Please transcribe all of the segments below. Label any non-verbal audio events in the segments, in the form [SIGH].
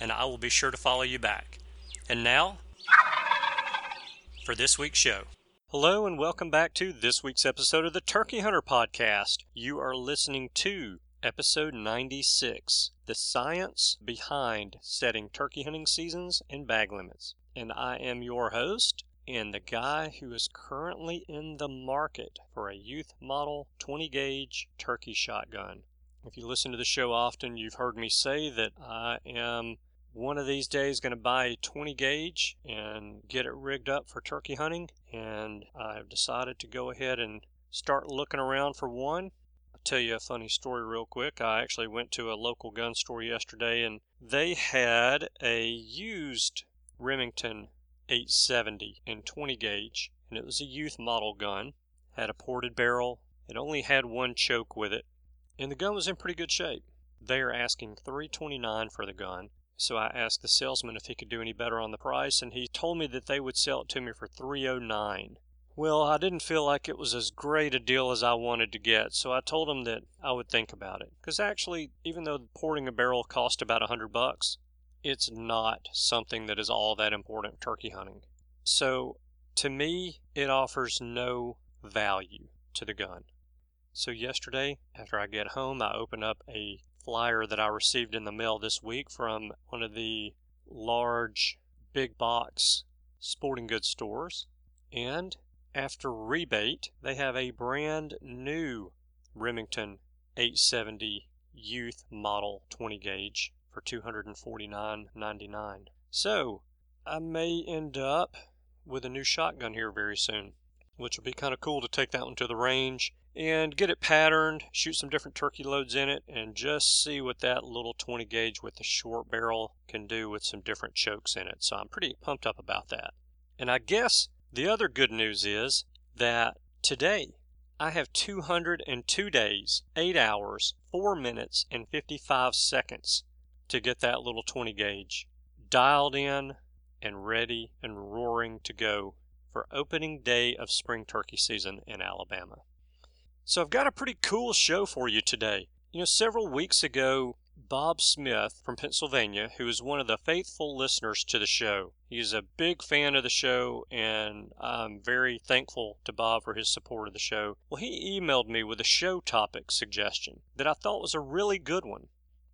and I will be sure to follow you back. And now, for this week's show. Hello, and welcome back to this week's episode of the Turkey Hunter Podcast. You are listening to episode 96 The Science Behind Setting Turkey Hunting Seasons and Bag Limits. And I am your host, and the guy who is currently in the market for a youth model 20 gauge turkey shotgun. If you listen to the show often, you've heard me say that I am one of these days going to buy a 20 gauge and get it rigged up for turkey hunting. And I've decided to go ahead and start looking around for one. I'll tell you a funny story real quick. I actually went to a local gun store yesterday and they had a used Remington 870 in 20 gauge and it was a youth model gun. Had a ported barrel. It only had one choke with it and the gun was in pretty good shape. They are asking 329 for the gun. So I asked the salesman if he could do any better on the price, and he told me that they would sell it to me for 309. Well, I didn't feel like it was as great a deal as I wanted to get, so I told him that I would think about it. Because actually, even though porting a barrel cost about a hundred bucks, it's not something that is all that important turkey hunting. So to me, it offers no value to the gun. So yesterday, after I get home, I open up a flyer that I received in the mail this week from one of the large big box sporting goods stores. And after rebate, they have a brand new Remington 870 Youth Model 20 gauge for $249.99. So I may end up with a new shotgun here very soon, which will be kind of cool to take that one to the range and get it patterned, shoot some different turkey loads in it, and just see what that little 20 gauge with the short barrel can do with some different chokes in it. So I'm pretty pumped up about that. And I guess the other good news is that today I have 202 days, 8 hours, 4 minutes, and 55 seconds to get that little 20 gauge dialed in and ready and roaring to go for opening day of spring turkey season in Alabama. So I've got a pretty cool show for you today. You know, several weeks ago, Bob Smith from Pennsylvania, who is one of the faithful listeners to the show, he's a big fan of the show, and I'm very thankful to Bob for his support of the show. Well, he emailed me with a show topic suggestion that I thought was a really good one.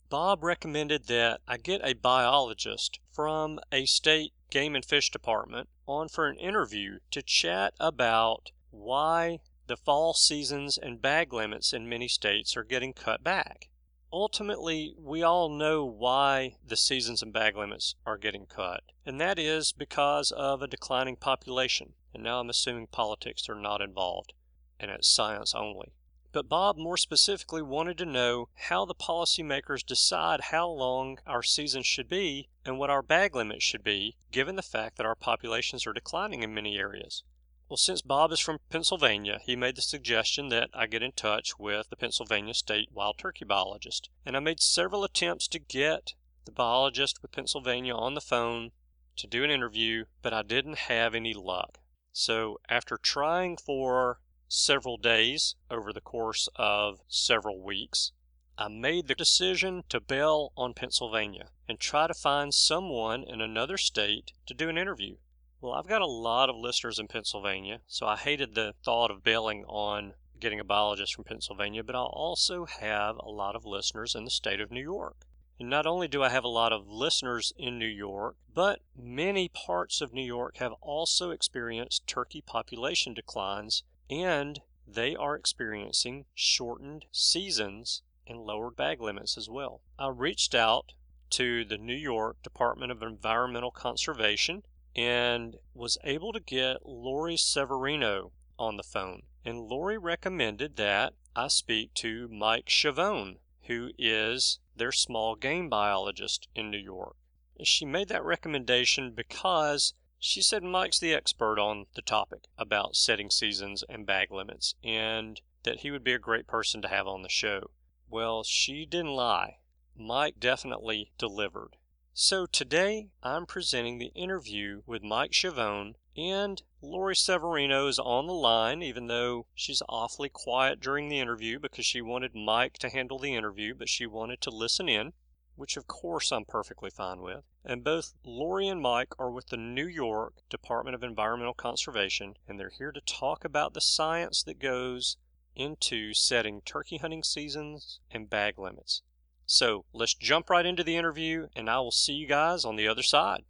Bob recommended that I get a biologist from a state game and fish department on for an interview to chat about why the fall seasons and bag limits in many states are getting cut back. Ultimately, we all know why the seasons and bag limits are getting cut, and that is because of a declining population. And now I'm assuming politics are not involved, and it's science only. But Bob more specifically wanted to know how the policymakers decide how long our seasons should be and what our bag limits should be, given the fact that our populations are declining in many areas. Well, since Bob is from Pennsylvania, he made the suggestion that I get in touch with the Pennsylvania State Wild Turkey Biologist. And I made several attempts to get the biologist with Pennsylvania on the phone to do an interview, but I didn't have any luck. So, after trying for several days over the course of several weeks, I made the decision to bail on Pennsylvania and try to find someone in another state to do an interview. Well, I've got a lot of listeners in Pennsylvania, so I hated the thought of bailing on getting a biologist from Pennsylvania, but I also have a lot of listeners in the state of New York. And not only do I have a lot of listeners in New York, but many parts of New York have also experienced turkey population declines and they are experiencing shortened seasons and lowered bag limits as well. I reached out to the New York Department of Environmental Conservation and was able to get Lori Severino on the phone. And Lori recommended that I speak to Mike Schiavone, who is their small game biologist in New York. She made that recommendation because she said Mike's the expert on the topic about setting seasons and bag limits, and that he would be a great person to have on the show. Well, she didn't lie. Mike definitely delivered. So today I'm presenting the interview with Mike Schiavone, and Lori Severino is on the line, even though she's awfully quiet during the interview because she wanted Mike to handle the interview, but she wanted to listen in, which of course I'm perfectly fine with. And both Lori and Mike are with the New York Department of Environmental Conservation, and they're here to talk about the science that goes into setting turkey hunting seasons and bag limits. So let's jump right into the interview, and I will see you guys on the other side.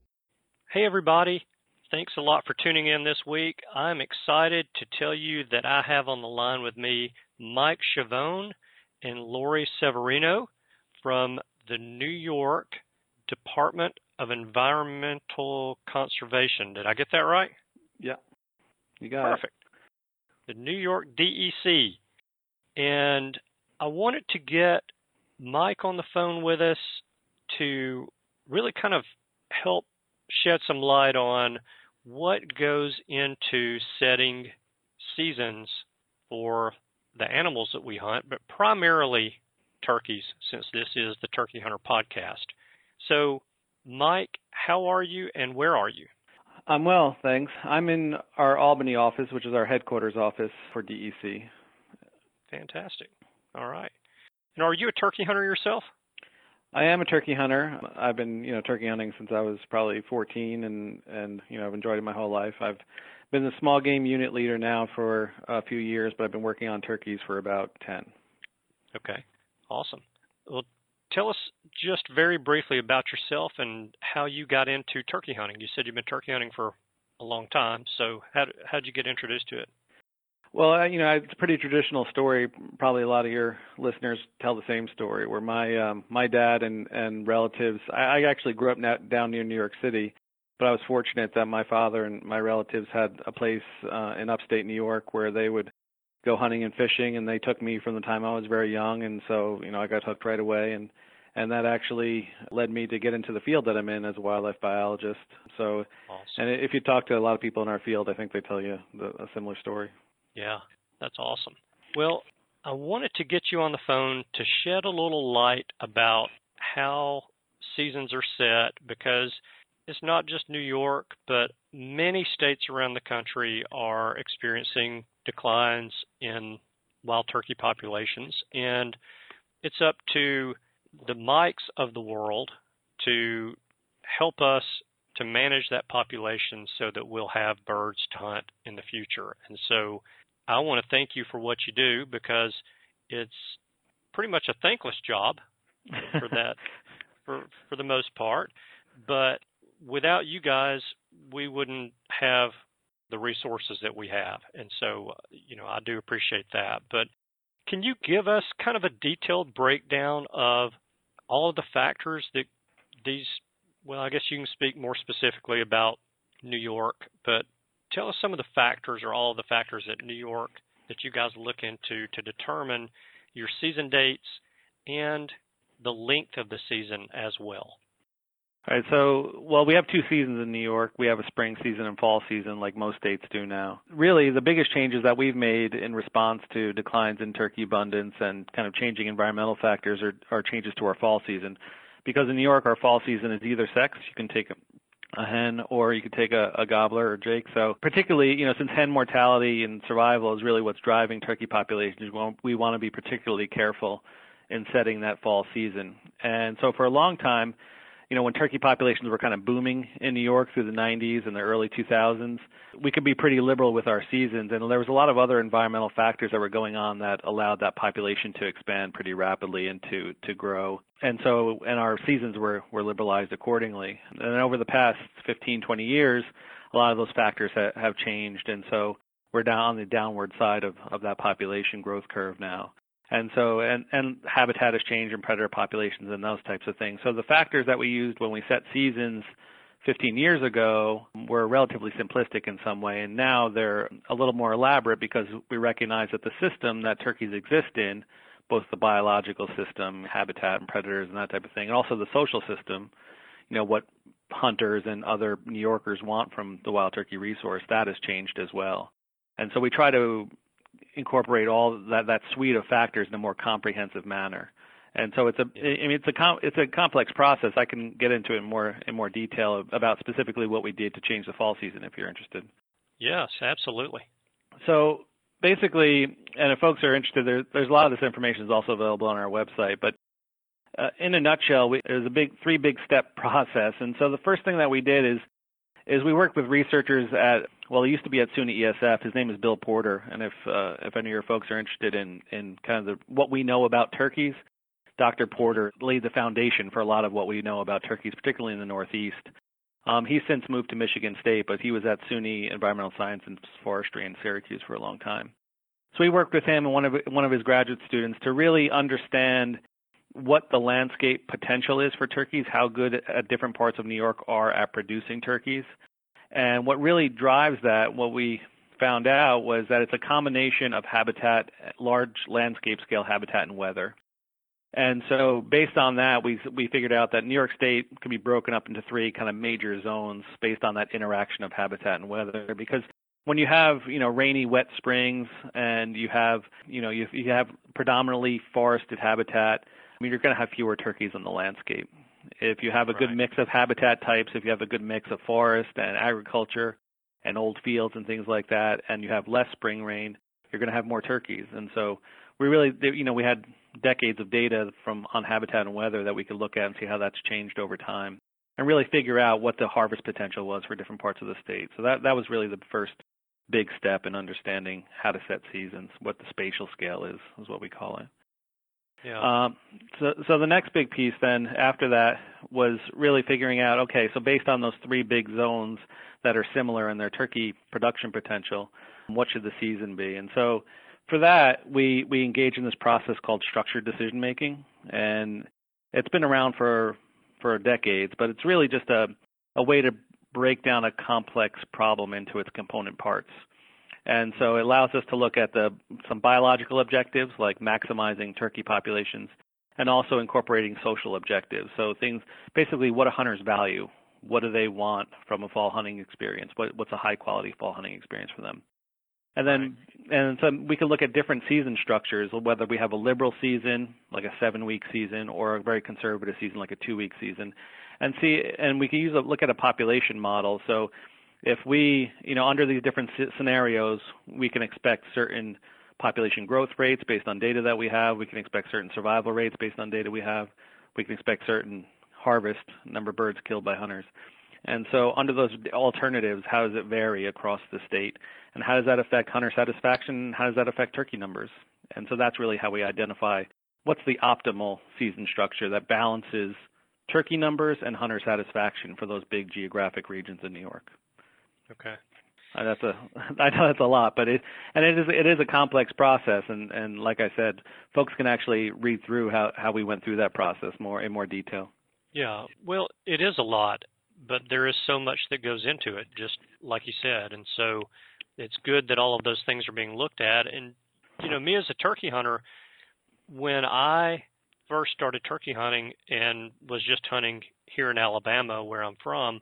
Hey, everybody. Thanks a lot for tuning in this week. I'm excited to tell you that I have on the line with me Mike Schiavone and Lori Severino from the New York Department of Environmental Conservation. Did I get that right? Yeah, you got it. Perfect. it. The New York DEC. And I wanted to get Mike on the phone with us to really kind of help shed some light on what goes into setting seasons for the animals that we hunt, but primarily turkeys, since this is the Turkey Hunter podcast. So, Mike, how are you and where are you? I'm well, thanks. I'm in our Albany office, which is our headquarters office for DEC. Fantastic. All right. And are you a turkey hunter yourself? I am a turkey hunter. I've been, you know, turkey hunting since I was probably 14, and and you know, I've enjoyed it my whole life. I've been the small game unit leader now for a few years, but I've been working on turkeys for about 10. Okay, awesome. Well, tell us just very briefly about yourself and how you got into turkey hunting. You said you've been turkey hunting for a long time, so how how did you get introduced to it? Well, you know, it's a pretty traditional story. Probably a lot of your listeners tell the same story. Where my um, my dad and and relatives, I, I actually grew up na- down near New York City, but I was fortunate that my father and my relatives had a place uh, in upstate New York where they would go hunting and fishing, and they took me from the time I was very young, and so you know I got hooked right away, and and that actually led me to get into the field that I'm in as a wildlife biologist. So, awesome. and if you talk to a lot of people in our field, I think they tell you the, a similar story. Yeah, that's awesome. Well, I wanted to get you on the phone to shed a little light about how seasons are set because it's not just New York, but many states around the country are experiencing declines in wild turkey populations. And it's up to the Mikes of the world to help us to manage that population so that we'll have birds to hunt in the future. And so I want to thank you for what you do because it's pretty much a thankless job for [LAUGHS] that for for the most part. But without you guys, we wouldn't have the resources that we have. And so, you know, I do appreciate that. But can you give us kind of a detailed breakdown of all of the factors that these well, I guess you can speak more specifically about New York, but tell us some of the factors or all of the factors at New York that you guys look into to determine your season dates and the length of the season as well. All right, so well, we have two seasons in New York. We have a spring season and fall season, like most states do now. Really, the biggest changes that we've made in response to declines in turkey abundance and kind of changing environmental factors are, are changes to our fall season. Because in New York, our fall season is either sex. You can take a hen or you could take a, a gobbler or Jake. So particularly, you know, since hen mortality and survival is really what's driving turkey populations, we want to be particularly careful in setting that fall season. And so for a long time, you know, when turkey populations were kind of booming in New York through the 90s and the early 2000s, we could be pretty liberal with our seasons. And there was a lot of other environmental factors that were going on that allowed that population to expand pretty rapidly and to, to grow. And so, and our seasons were, were liberalized accordingly. And over the past 15, 20 years, a lot of those factors ha- have changed. And so we're down on the downward side of, of that population growth curve now. And so, and, and habitat has changed and predator populations and those types of things. So the factors that we used when we set seasons 15 years ago were relatively simplistic in some way, and now they're a little more elaborate because we recognize that the system that turkeys exist in, both the biological system, habitat and predators and that type of thing, and also the social system, you know, what hunters and other New Yorkers want from the wild turkey resource, that has changed as well. And so we try to incorporate all that that suite of factors in a more comprehensive manner. And so it's a I mean it's a com- it's a complex process. I can get into it in more in more detail about specifically what we did to change the fall season if you're interested. Yes, absolutely. So basically, and if folks are interested, there, there's a lot of this information is also available on our website. But uh, in a nutshell, we, there's a big three big step [LAUGHS] process. And so the first thing that we did is is we worked with researchers at well, he used to be at SUNY ESF. His name is Bill Porter, and if uh, if any of your folks are interested in in kind of the, what we know about turkeys, Dr. Porter laid the foundation for a lot of what we know about turkeys, particularly in the Northeast. Um, he's since moved to Michigan State, but he was at SUNY Environmental Science and Forestry in Syracuse for a long time. So we worked with him and one of one of his graduate students to really understand what the landscape potential is for turkeys, how good at different parts of New York are at producing turkeys, and what really drives that, what we found out was that it's a combination of habitat, large landscape scale habitat and weather. And so based on that, we we figured out that New York State can be broken up into three kind of major zones based on that interaction of habitat and weather. Because when you have you know rainy, wet springs, and you have you know you, you have predominantly forested habitat, I mean you're going to have fewer turkeys in the landscape. If you have a good right. mix of habitat types, if you have a good mix of forest and agriculture and old fields and things like that, and you have less spring rain, you're going to have more turkeys. And so we really, you know, we had decades of data from on habitat and weather that we could look at and see how that's changed over time, and really figure out what the harvest potential was for different parts of the state. So that that was really the first big step in understanding how to set seasons, what the spatial scale is, is what we call it. Yeah. Um, so, so the next big piece then after that was really figuring out, okay, so based on those three big zones that are similar in their turkey production potential, what should the season be? And so for that, we, we engage in this process called structured decision making. And it's been around for, for decades, but it's really just a, a way to break down a complex problem into its component parts. And so it allows us to look at the, some biological objectives like maximizing turkey populations and also incorporating social objectives. So things, basically what a hunter's value, what do they want from a fall hunting experience? What, what's a high quality fall hunting experience for them? And then, and so we can look at different season structures, whether we have a liberal season, like a seven week season, or a very conservative season, like a two week season, and see, and we can use a look at a population model. So if we, you know, under these different scenarios, we can expect certain population growth rates based on data that we have. We can expect certain survival rates based on data we have. We can expect certain harvest number of birds killed by hunters. And so, under those alternatives, how does it vary across the state? And how does that affect hunter satisfaction? How does that affect turkey numbers? And so, that's really how we identify what's the optimal season structure that balances turkey numbers and hunter satisfaction for those big geographic regions in New York. Okay. Uh, that's a [LAUGHS] I know that's a lot, but it and it is it is a complex process, and and like I said, folks can actually read through how how we went through that process more in more detail. Yeah, well, it is a lot, but there is so much that goes into it, just like you said, and so it's good that all of those things are being looked at. And you know, me as a turkey hunter, when I first started turkey hunting and was just hunting here in Alabama, where I'm from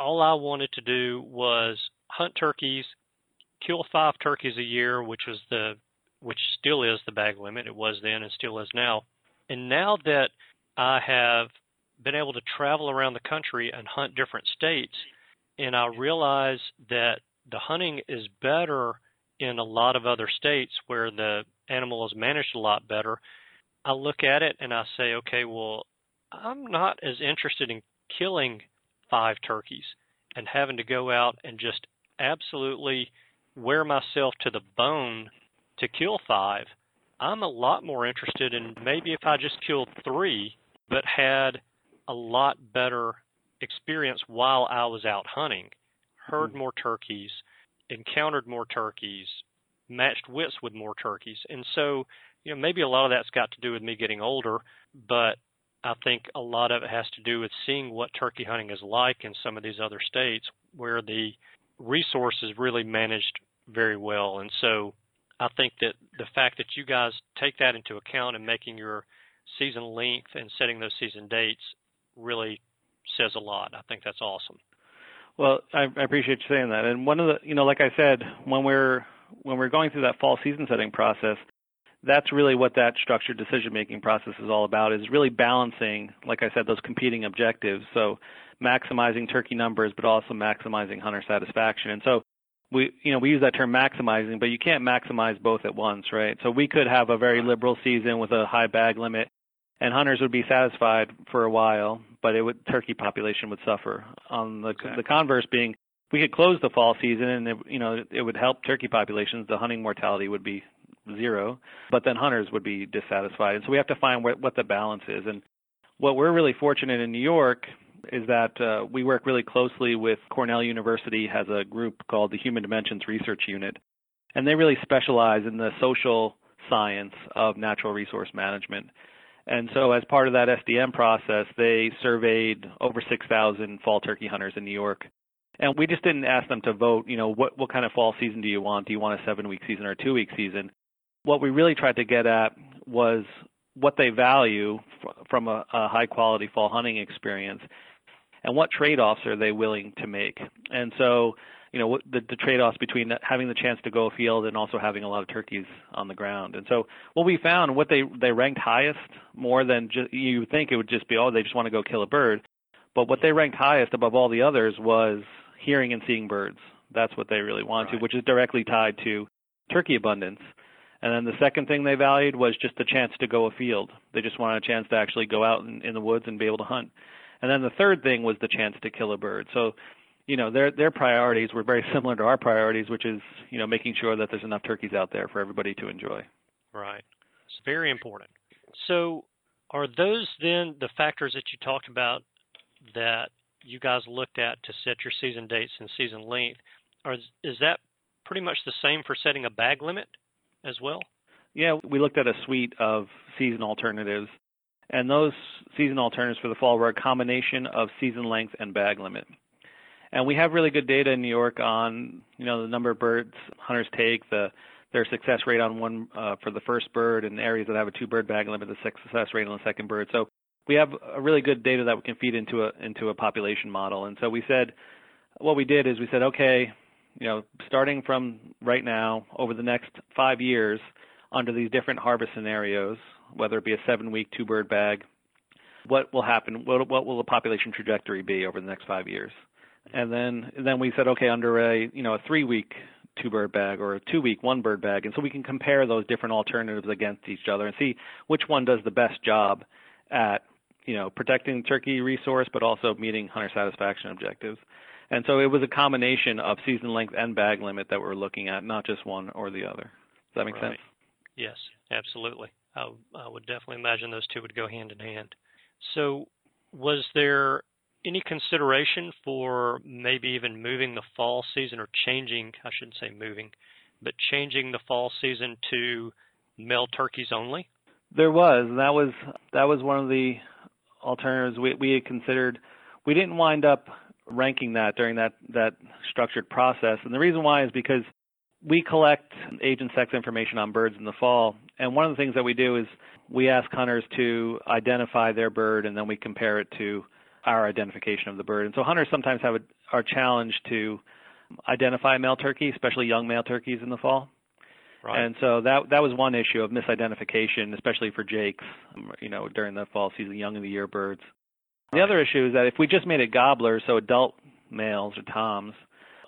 all I wanted to do was hunt turkeys, kill five turkeys a year, which was the which still is the bag limit. It was then and still is now. And now that I have been able to travel around the country and hunt different states, and I realize that the hunting is better in a lot of other states where the animal is managed a lot better. I look at it and I say, okay, well, I'm not as interested in killing five turkeys and having to go out and just absolutely wear myself to the bone to kill five, I'm a lot more interested in maybe if I just killed three, but had a lot better experience while I was out hunting, heard hmm. more turkeys, encountered more turkeys, matched wits with more turkeys. And so, you know, maybe a lot of that's got to do with me getting older, but I think a lot of it has to do with seeing what turkey hunting is like in some of these other states where the resource is really managed very well. And so I think that the fact that you guys take that into account in making your season length and setting those season dates really says a lot. I think that's awesome. Well, I, I appreciate you saying that. And one of the, you know, like I said, when we're when we're going through that fall season setting process, that's really what that structured decision making process is all about is really balancing like i said those competing objectives. So maximizing turkey numbers but also maximizing hunter satisfaction. And so we you know we use that term maximizing but you can't maximize both at once right? So we could have a very liberal season with a high bag limit and hunters would be satisfied for a while but it would turkey population would suffer. On the exactly. the converse being we could close the fall season and it, you know it would help turkey populations the hunting mortality would be zero but then hunters would be dissatisfied and so we have to find what, what the balance is and what we're really fortunate in New York is that uh, we work really closely with Cornell University has a group called the Human Dimensions Research Unit and they really specialize in the social science of natural resource management and so, as part of that SDM process, they surveyed over 6,000 fall turkey hunters in New York. And we just didn't ask them to vote, you know, what, what kind of fall season do you want? Do you want a seven week season or a two week season? What we really tried to get at was what they value from a, a high quality fall hunting experience and what trade offs are they willing to make. And so, you know the, the trade-offs between having the chance to go afield and also having a lot of turkeys on the ground. And so what we found, what they they ranked highest more than just you think it would just be oh they just want to go kill a bird, but what they ranked highest above all the others was hearing and seeing birds. That's what they really want right. which is directly tied to turkey abundance. And then the second thing they valued was just the chance to go afield. They just wanted a chance to actually go out in, in the woods and be able to hunt. And then the third thing was the chance to kill a bird. So you know their their priorities were very [LAUGHS] similar to our priorities, which is you know making sure that there's enough turkeys out there for everybody to enjoy. Right, it's very important. So, are those then the factors that you talked about that you guys looked at to set your season dates and season length? Are is that pretty much the same for setting a bag limit as well? Yeah, we looked at a suite of season alternatives, and those season alternatives for the fall were a combination of season length and bag limit. And we have really good data in New York on, you know, the number of birds hunters take, the their success rate on one uh, for the first bird, and areas that have a two bird bag limit, the success rate on the second bird. So we have a really good data that we can feed into a into a population model. And so we said, what we did is we said, okay, you know, starting from right now over the next five years, under these different harvest scenarios, whether it be a seven week two bird bag, what will happen? What, what will the population trajectory be over the next five years? and then then we said okay under a you know a three week two bird bag or a two week one bird bag and so we can compare those different alternatives against each other and see which one does the best job at you know protecting turkey resource but also meeting hunter satisfaction objectives and so it was a combination of season length and bag limit that we are looking at not just one or the other does that make right. sense yes absolutely I, I would definitely imagine those two would go hand in hand so was there any consideration for maybe even moving the fall season or changing, I shouldn't say moving, but changing the fall season to male turkeys only? There was. That was that was one of the alternatives we we had considered. We didn't wind up ranking that during that that structured process. And the reason why is because we collect age and sex information on birds in the fall, and one of the things that we do is we ask hunters to identify their bird and then we compare it to our identification of the bird. And so hunters sometimes have a, are challenged to identify male turkey, especially young male turkeys in the fall. Right. And so that that was one issue of misidentification, especially for jakes, you know, during the fall season, young of the year birds. The other issue is that if we just made it gobblers, so adult males or toms,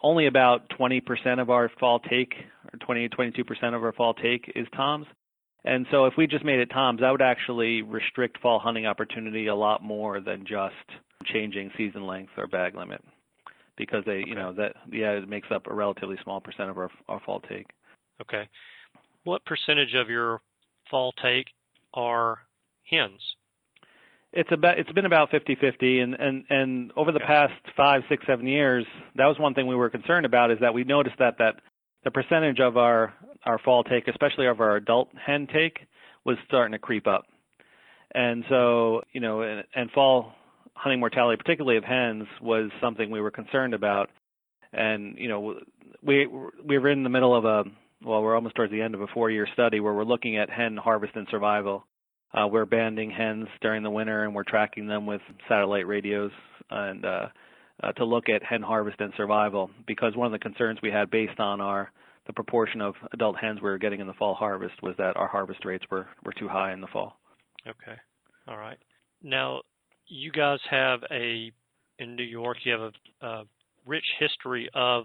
only about 20% of our fall take, or 20 22% of our fall take is toms. And so if we just made it toms, that would actually restrict fall hunting opportunity a lot more than just changing season length or bag limit because they, okay. you know, that yeah, it makes up a relatively small percent of our our fall take. Okay. What percentage of your fall take are hens? It's about it's been about 50-50 and and and over the okay. past five six seven years, that was one thing we were concerned about is that we noticed that that the percentage of our our fall take, especially of our adult hen take, was starting to creep up. And so, you know, and, and fall hunting mortality, particularly of hens, was something we were concerned about. And you know, we we were in the middle of a well, we're almost towards the end of a four-year study where we're looking at hen harvest and survival. Uh, we're banding hens during the winter and we're tracking them with satellite radios and uh, uh, to look at hen harvest and survival because one of the concerns we had based on our the proportion of adult hens we were getting in the fall harvest was that our harvest rates were, were too high in the fall. Okay. All right. Now, you guys have a in New York. You have a, a rich history of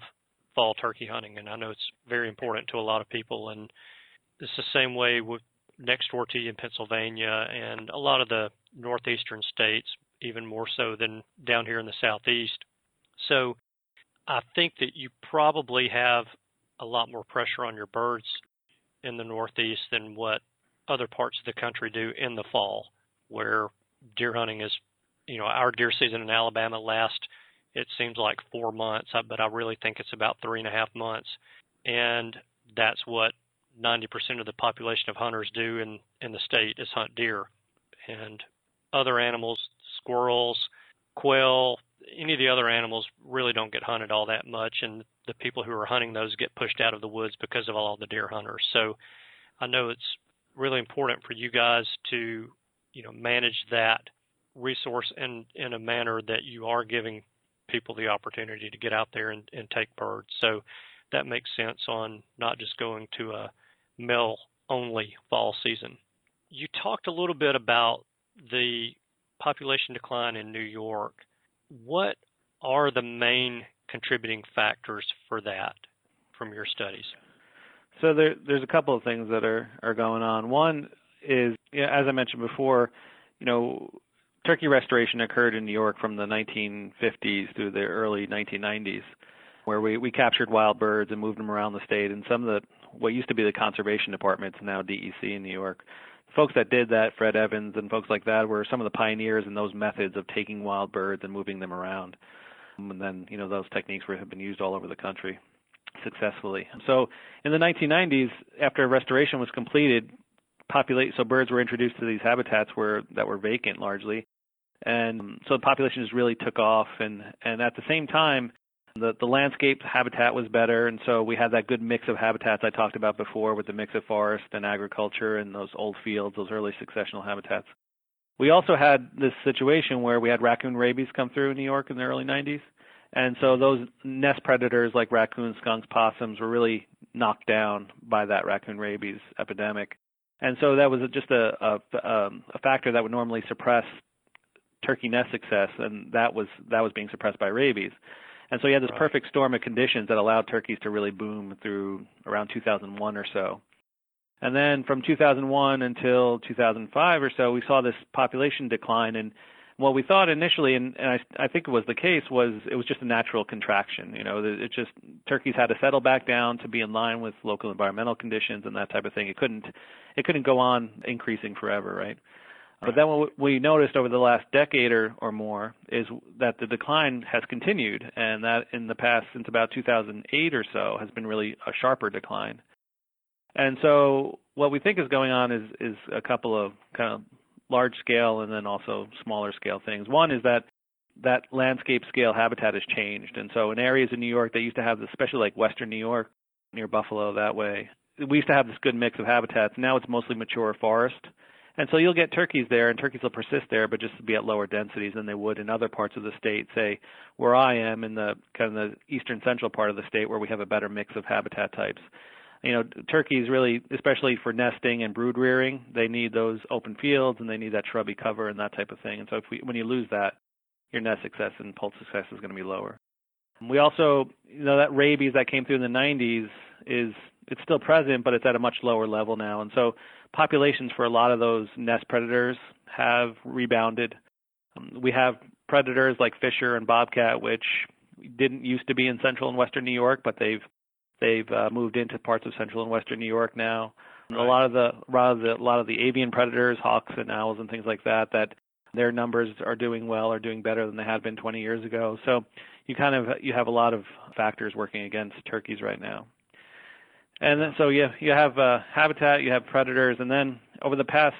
fall turkey hunting, and I know it's very important to a lot of people. And it's the same way with next door to you in Pennsylvania and a lot of the northeastern states, even more so than down here in the southeast. So I think that you probably have a lot more pressure on your birds in the northeast than what other parts of the country do in the fall, where deer hunting is you know, our deer season in Alabama lasts, it seems like four months, but I really think it's about three and a half months. And that's what 90% of the population of hunters do in, in the state is hunt deer. And other animals, squirrels, quail, any of the other animals really don't get hunted all that much. And the people who are hunting those get pushed out of the woods because of all the deer hunters. So I know it's really important for you guys to, you know, manage that resource in in a manner that you are giving people the opportunity to get out there and, and take birds. So that makes sense on not just going to a male only fall season. You talked a little bit about the population decline in New York. What are the main contributing factors for that from your studies? So there, there's a couple of things that are, are going on. One is, as I mentioned before, you know, turkey restoration occurred in New York from the 1950s through the early 1990s, where we, we captured wild birds and moved them around the state. And some of the what used to be the conservation departments, now DEC in New York, folks that did that, Fred Evans and folks like that, were some of the pioneers in those methods of taking wild birds and moving them around. Um, and then, you know, those techniques were, have been used all over the country successfully. So in the 1990s, after restoration was completed, populate so birds were introduced to these habitats where that were vacant largely, and um, so the population just really took off and and at the same time the the landscape habitat was better and so we had that good mix of habitats I talked about before with the mix of forest and agriculture and those old fields those early successional habitats we also had this situation where we had raccoon rabies come through in New York in the early 90s and so those nest predators like raccoons skunks possums were really knocked down by that raccoon rabies epidemic and so that was just a, a, um, a factor that would normally suppress turkey nest success, and that was that was being suppressed by rabies. And so you had this right. perfect storm of conditions that allowed turkeys to really boom through around 2001 or so. And then from 2001 until 2005 or so, we saw this population decline. And what we thought initially, and, and I, I think it was the case, was it was just a natural contraction. You know, it just turkeys had to settle back down to be in line with local environmental conditions and that type of thing. It couldn't, it couldn't go on increasing forever, right? But then what we noticed over the last decade or, or more is that the decline has continued, and that in the past, since about 2008 or so, has been really a sharper decline. And so what we think is going on is, is a couple of kind of large scale and then also smaller scale things. One is that that landscape scale habitat has changed. And so in areas in New York that used to have, especially like western New York, near Buffalo that way, we used to have this good mix of habitats. Now it's mostly mature forest and so you'll get turkeys there, and turkeys will persist there, but just be at lower densities than they would in other parts of the state. Say where I am in the kind of the eastern central part of the state, where we have a better mix of habitat types. You know, turkeys really, especially for nesting and brood rearing, they need those open fields and they need that shrubby cover and that type of thing. And so if we, when you lose that, your nest success and poult success is going to be lower. We also, you know, that rabies that came through in the 90s is it's still present, but it's at a much lower level now. And so populations for a lot of those nest predators have rebounded. Um, we have predators like fisher and bobcat, which didn't used to be in central and western New York, but they've they've uh, moved into parts of central and western New York now. Right. A lot of the a lot of the a lot of the avian predators, hawks and owls and things like that, that their numbers are doing well or doing better than they had been 20 years ago. So you kind of you have a lot of factors working against turkeys right now. And then, so you you have uh, habitat, you have predators, and then over the past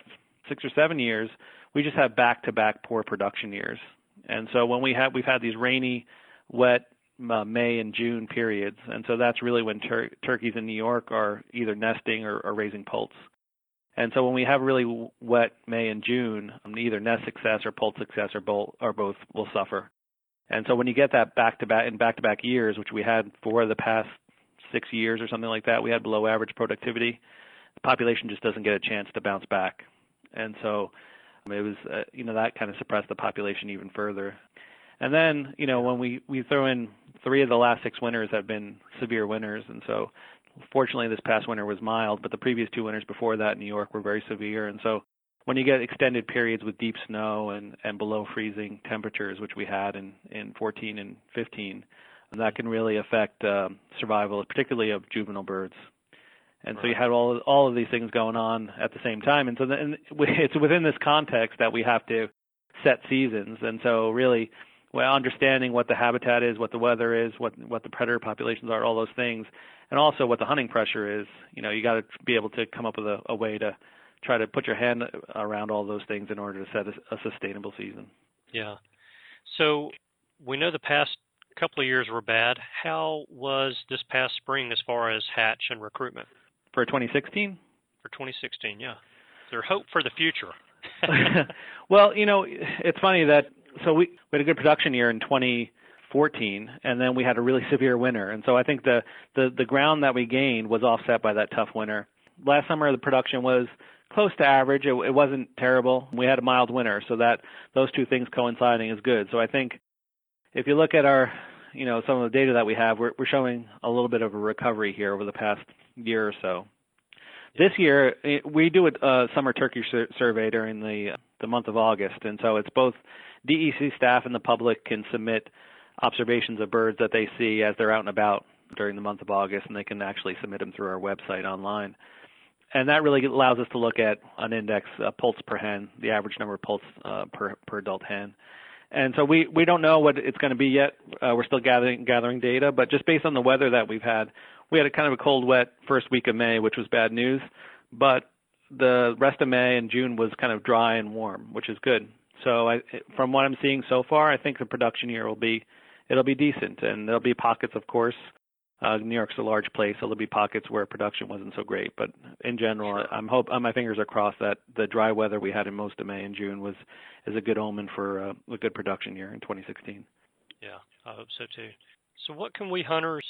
six or seven years, we just have back-to-back poor production years. And so when we have we've had these rainy, wet uh, May and June periods, and so that's really when tur- turkeys in New York are either nesting or, or raising poults. And so when we have really wet May and June, um, either nest success or poult success or both, or both will suffer. And so when you get that back to back in back to back years, which we had for the past six years or something like that, we had below average productivity. The population just doesn't get a chance to bounce back, and so um, it was uh, you know that kind of suppressed the population even further. And then you know when we we throw in three of the last six winters have been severe winters, and so fortunately this past winter was mild, but the previous two winters before that in New York were very severe, and so when you get extended periods with deep snow and and below freezing temperatures, which we had in in 14 and 15, that can really affect um, survival, particularly of juvenile birds. And right. so you have all all of these things going on at the same time, and so then [LAUGHS] it's within this context that we have to set seasons. And so really, well, understanding what the habitat is, what the weather is, what what the predator populations are, all those things, and also what the hunting pressure is. You know, you got to be able to come up with a, a way to try to put your hand around all those things in order to set a, a sustainable season. Yeah. So we know the past couple of years were bad. How was this past spring as far as hatch and recruitment? For 2016? For 2016, yeah. Is there hope for the future? [LAUGHS] well, you know, it's funny that so we, we had a good production year in 2014, and then we had a really severe winter, and so I think the the the ground that we gained was offset by that tough winter. Last summer, the production was close to average. It, it wasn't terrible. We had a mild winter, so that those two things coinciding is good. So I think if you look at our, you know, some of the data that we have, we're, we're showing a little bit of a recovery here over the past year or so. This year, we do a summer turkey sur- survey during the the month of August, and so it's both DEC staff and the public can submit observations of birds that they see as they're out and about during the month of August, and they can actually submit them through our website online. And that really allows us to look at an index, uh, poults per hen, the average number of poults uh, per per adult hen, and so we we don't know what it's going to be yet. Uh, we're still gathering gathering data, but just based on the weather that we've had, we had a kind of a cold, wet first week of May, which was bad news. But the rest of May and June was kind of dry and warm, which is good. So I, from what I'm seeing so far, I think the production year will be it'll be decent, and there'll be pockets, of course, uh, New York's a large place, so there'll be pockets where production wasn't so great. But in general, sure. I'm hope uh, my fingers are crossed that the dry weather we had in most of May and June was is a good omen for uh, a good production year in 2016. Yeah, I hope so too. So, what can we hunters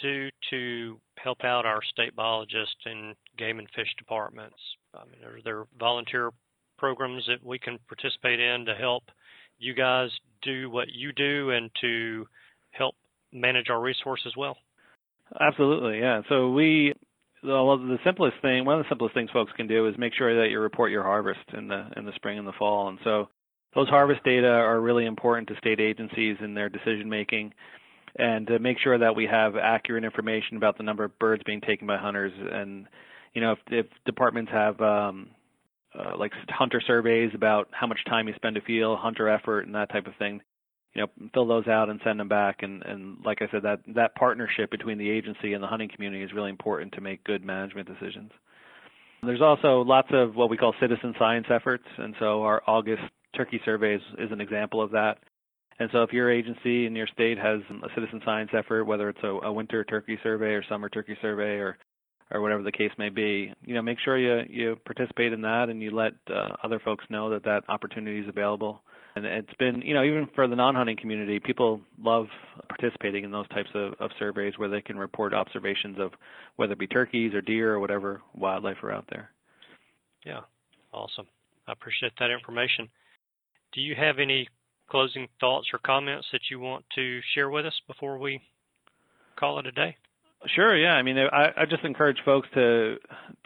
do to help out our state biologists and game and fish departments? I mean, are there volunteer programs that we can participate in to help you guys do what you do and to help manage our resources well? Absolutely, yeah. So we, the simplest thing, one of the simplest things folks can do is make sure that you report your harvest in the in the spring and the fall. And so those harvest data are really important to state agencies in their decision making, and to make sure that we have accurate information about the number of birds being taken by hunters. And you know, if, if departments have um, uh, like hunter surveys about how much time you spend to field, hunter effort, and that type of thing, you know fill those out and send them back and and like I said that that partnership between the agency and the hunting community is really important to make good management decisions. There's also lots of what we call citizen science efforts and so our August turkey survey is, is an example of that. And so if your agency in your state has a citizen science effort whether it's a, a winter turkey survey or summer turkey survey or or whatever the case may be, you know, make sure you you participate in that and you let uh, other folks know that that opportunity is available. And it's been, you know, even for the non-hunting community, people love participating in those types of, of surveys where they can report observations of whether it be turkeys or deer or whatever wildlife are out there. Yeah, awesome. I appreciate that information. Do you have any closing thoughts or comments that you want to share with us before we call it a day? Sure. Yeah. I mean, I, I just encourage folks to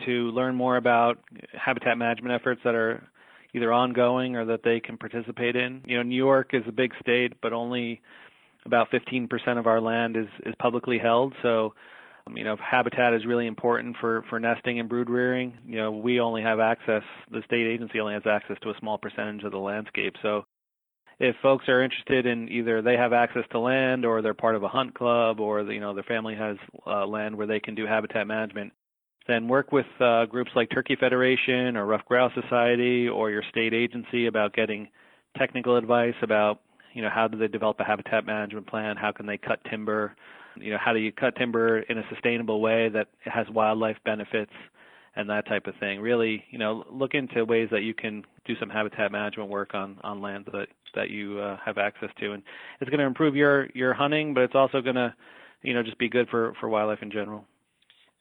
to learn more about habitat management efforts that are either ongoing or that they can participate in. You know, New York is a big state, but only about 15% of our land is is publicly held. So, um, you know, habitat is really important for for nesting and brood rearing. You know, we only have access. The state agency only has access to a small percentage of the landscape. So, if folks are interested in either they have access to land or they're part of a hunt club or you know their family has uh, land where they can do habitat management, then work with uh, groups like Turkey Federation or Ruffed Grouse Society or your state agency about getting technical advice about you know how do they develop a habitat management plan, how can they cut timber, you know how do you cut timber in a sustainable way that has wildlife benefits and that type of thing. Really, you know, look into ways that you can do some habitat management work on on land that that you uh, have access to, and it's going to improve your your hunting, but it's also going to, you know, just be good for for wildlife in general.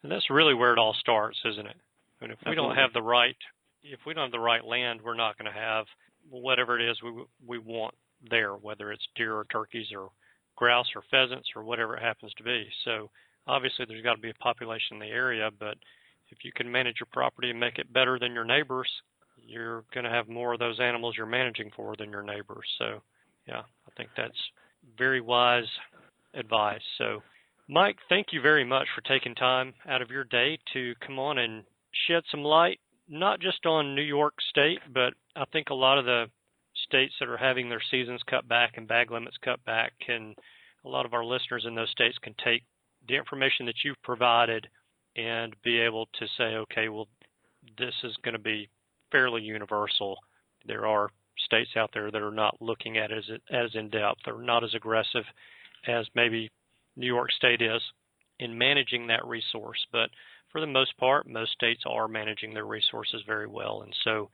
And that's really where it all starts, isn't it? And if we Absolutely. don't have the right, if we don't have the right land, we're not going to have whatever it is we we want there, whether it's deer or turkeys or grouse or pheasants or whatever it happens to be. So obviously, there's got to be a population in the area, but if you can manage your property and make it better than your neighbors, you're going to have more of those animals you're managing for than your neighbors. So, yeah, I think that's very wise advice. So, Mike, thank you very much for taking time out of your day to come on and shed some light, not just on New York State, but I think a lot of the states that are having their seasons cut back and bag limits cut back can a lot of our listeners in those states can take the information that you've provided and be able to say, okay, well, this is going to be fairly universal. There are states out there that are not looking at it as, as in depth or not as aggressive as maybe New York State is in managing that resource. But for the most part, most states are managing their resources very well. And so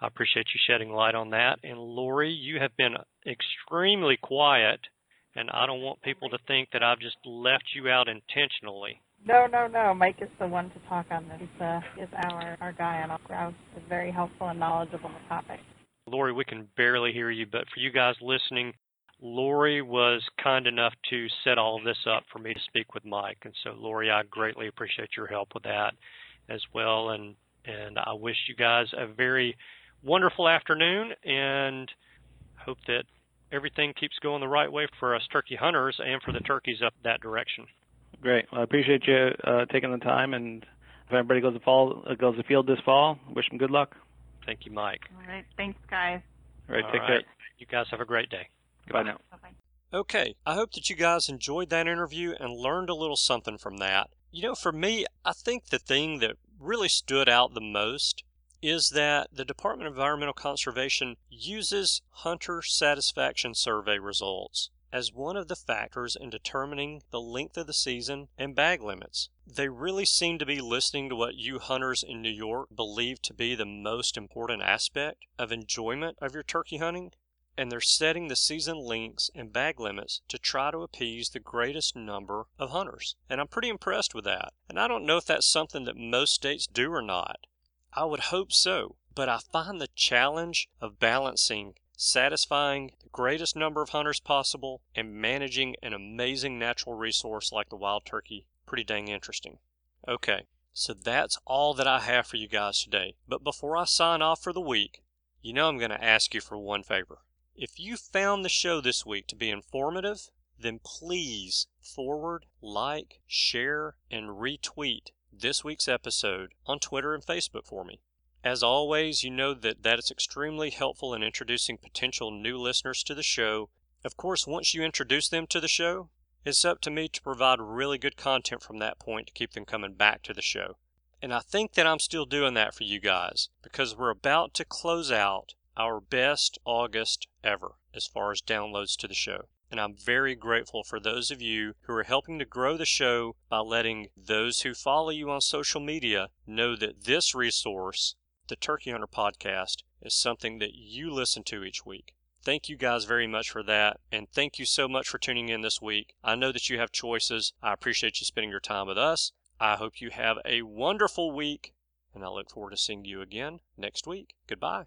I appreciate you shedding light on that. And Lori, you have been extremely quiet, and I don't want people to think that I've just left you out intentionally. No, no, no. Mike is the one to talk on this. He's, uh, is our, our guy on grouse. Is very helpful and knowledgeable on the topic. Lori, we can barely hear you, but for you guys listening, Lori was kind enough to set all of this up for me to speak with Mike. And so, Lori, I greatly appreciate your help with that as well. And, and I wish you guys a very wonderful afternoon and hope that everything keeps going the right way for us turkey hunters and for the turkeys up that direction. Great. Well, I appreciate you uh, taking the time, and if everybody goes to fall uh, goes to field this fall, wish them good luck. Thank you, Mike. All right. Thanks, guys. All right. All take right. care. You guys have a great day. Goodbye now. Bye-bye. Okay, I hope that you guys enjoyed that interview and learned a little something from that. You know, for me, I think the thing that really stood out the most is that the Department of Environmental Conservation uses hunter satisfaction survey results as one of the factors in determining the length of the season and bag limits. They really seem to be listening to what you hunters in New York believe to be the most important aspect of enjoyment of your turkey hunting, and they're setting the season lengths and bag limits to try to appease the greatest number of hunters. And I'm pretty impressed with that. And I don't know if that's something that most states do or not. I would hope so, but I find the challenge of balancing satisfying the greatest number of hunters possible, and managing an amazing natural resource like the wild turkey pretty dang interesting. Okay, so that's all that I have for you guys today. But before I sign off for the week, you know I'm going to ask you for one favor. If you found the show this week to be informative, then please forward, like, share, and retweet this week's episode on Twitter and Facebook for me. As always, you know that that is extremely helpful in introducing potential new listeners to the show. Of course, once you introduce them to the show, it's up to me to provide really good content from that point to keep them coming back to the show. And I think that I'm still doing that for you guys because we're about to close out our best August ever as far as downloads to the show. And I'm very grateful for those of you who are helping to grow the show by letting those who follow you on social media know that this resource the Turkey Hunter podcast is something that you listen to each week. Thank you guys very much for that, and thank you so much for tuning in this week. I know that you have choices. I appreciate you spending your time with us. I hope you have a wonderful week, and I look forward to seeing you again next week. Goodbye.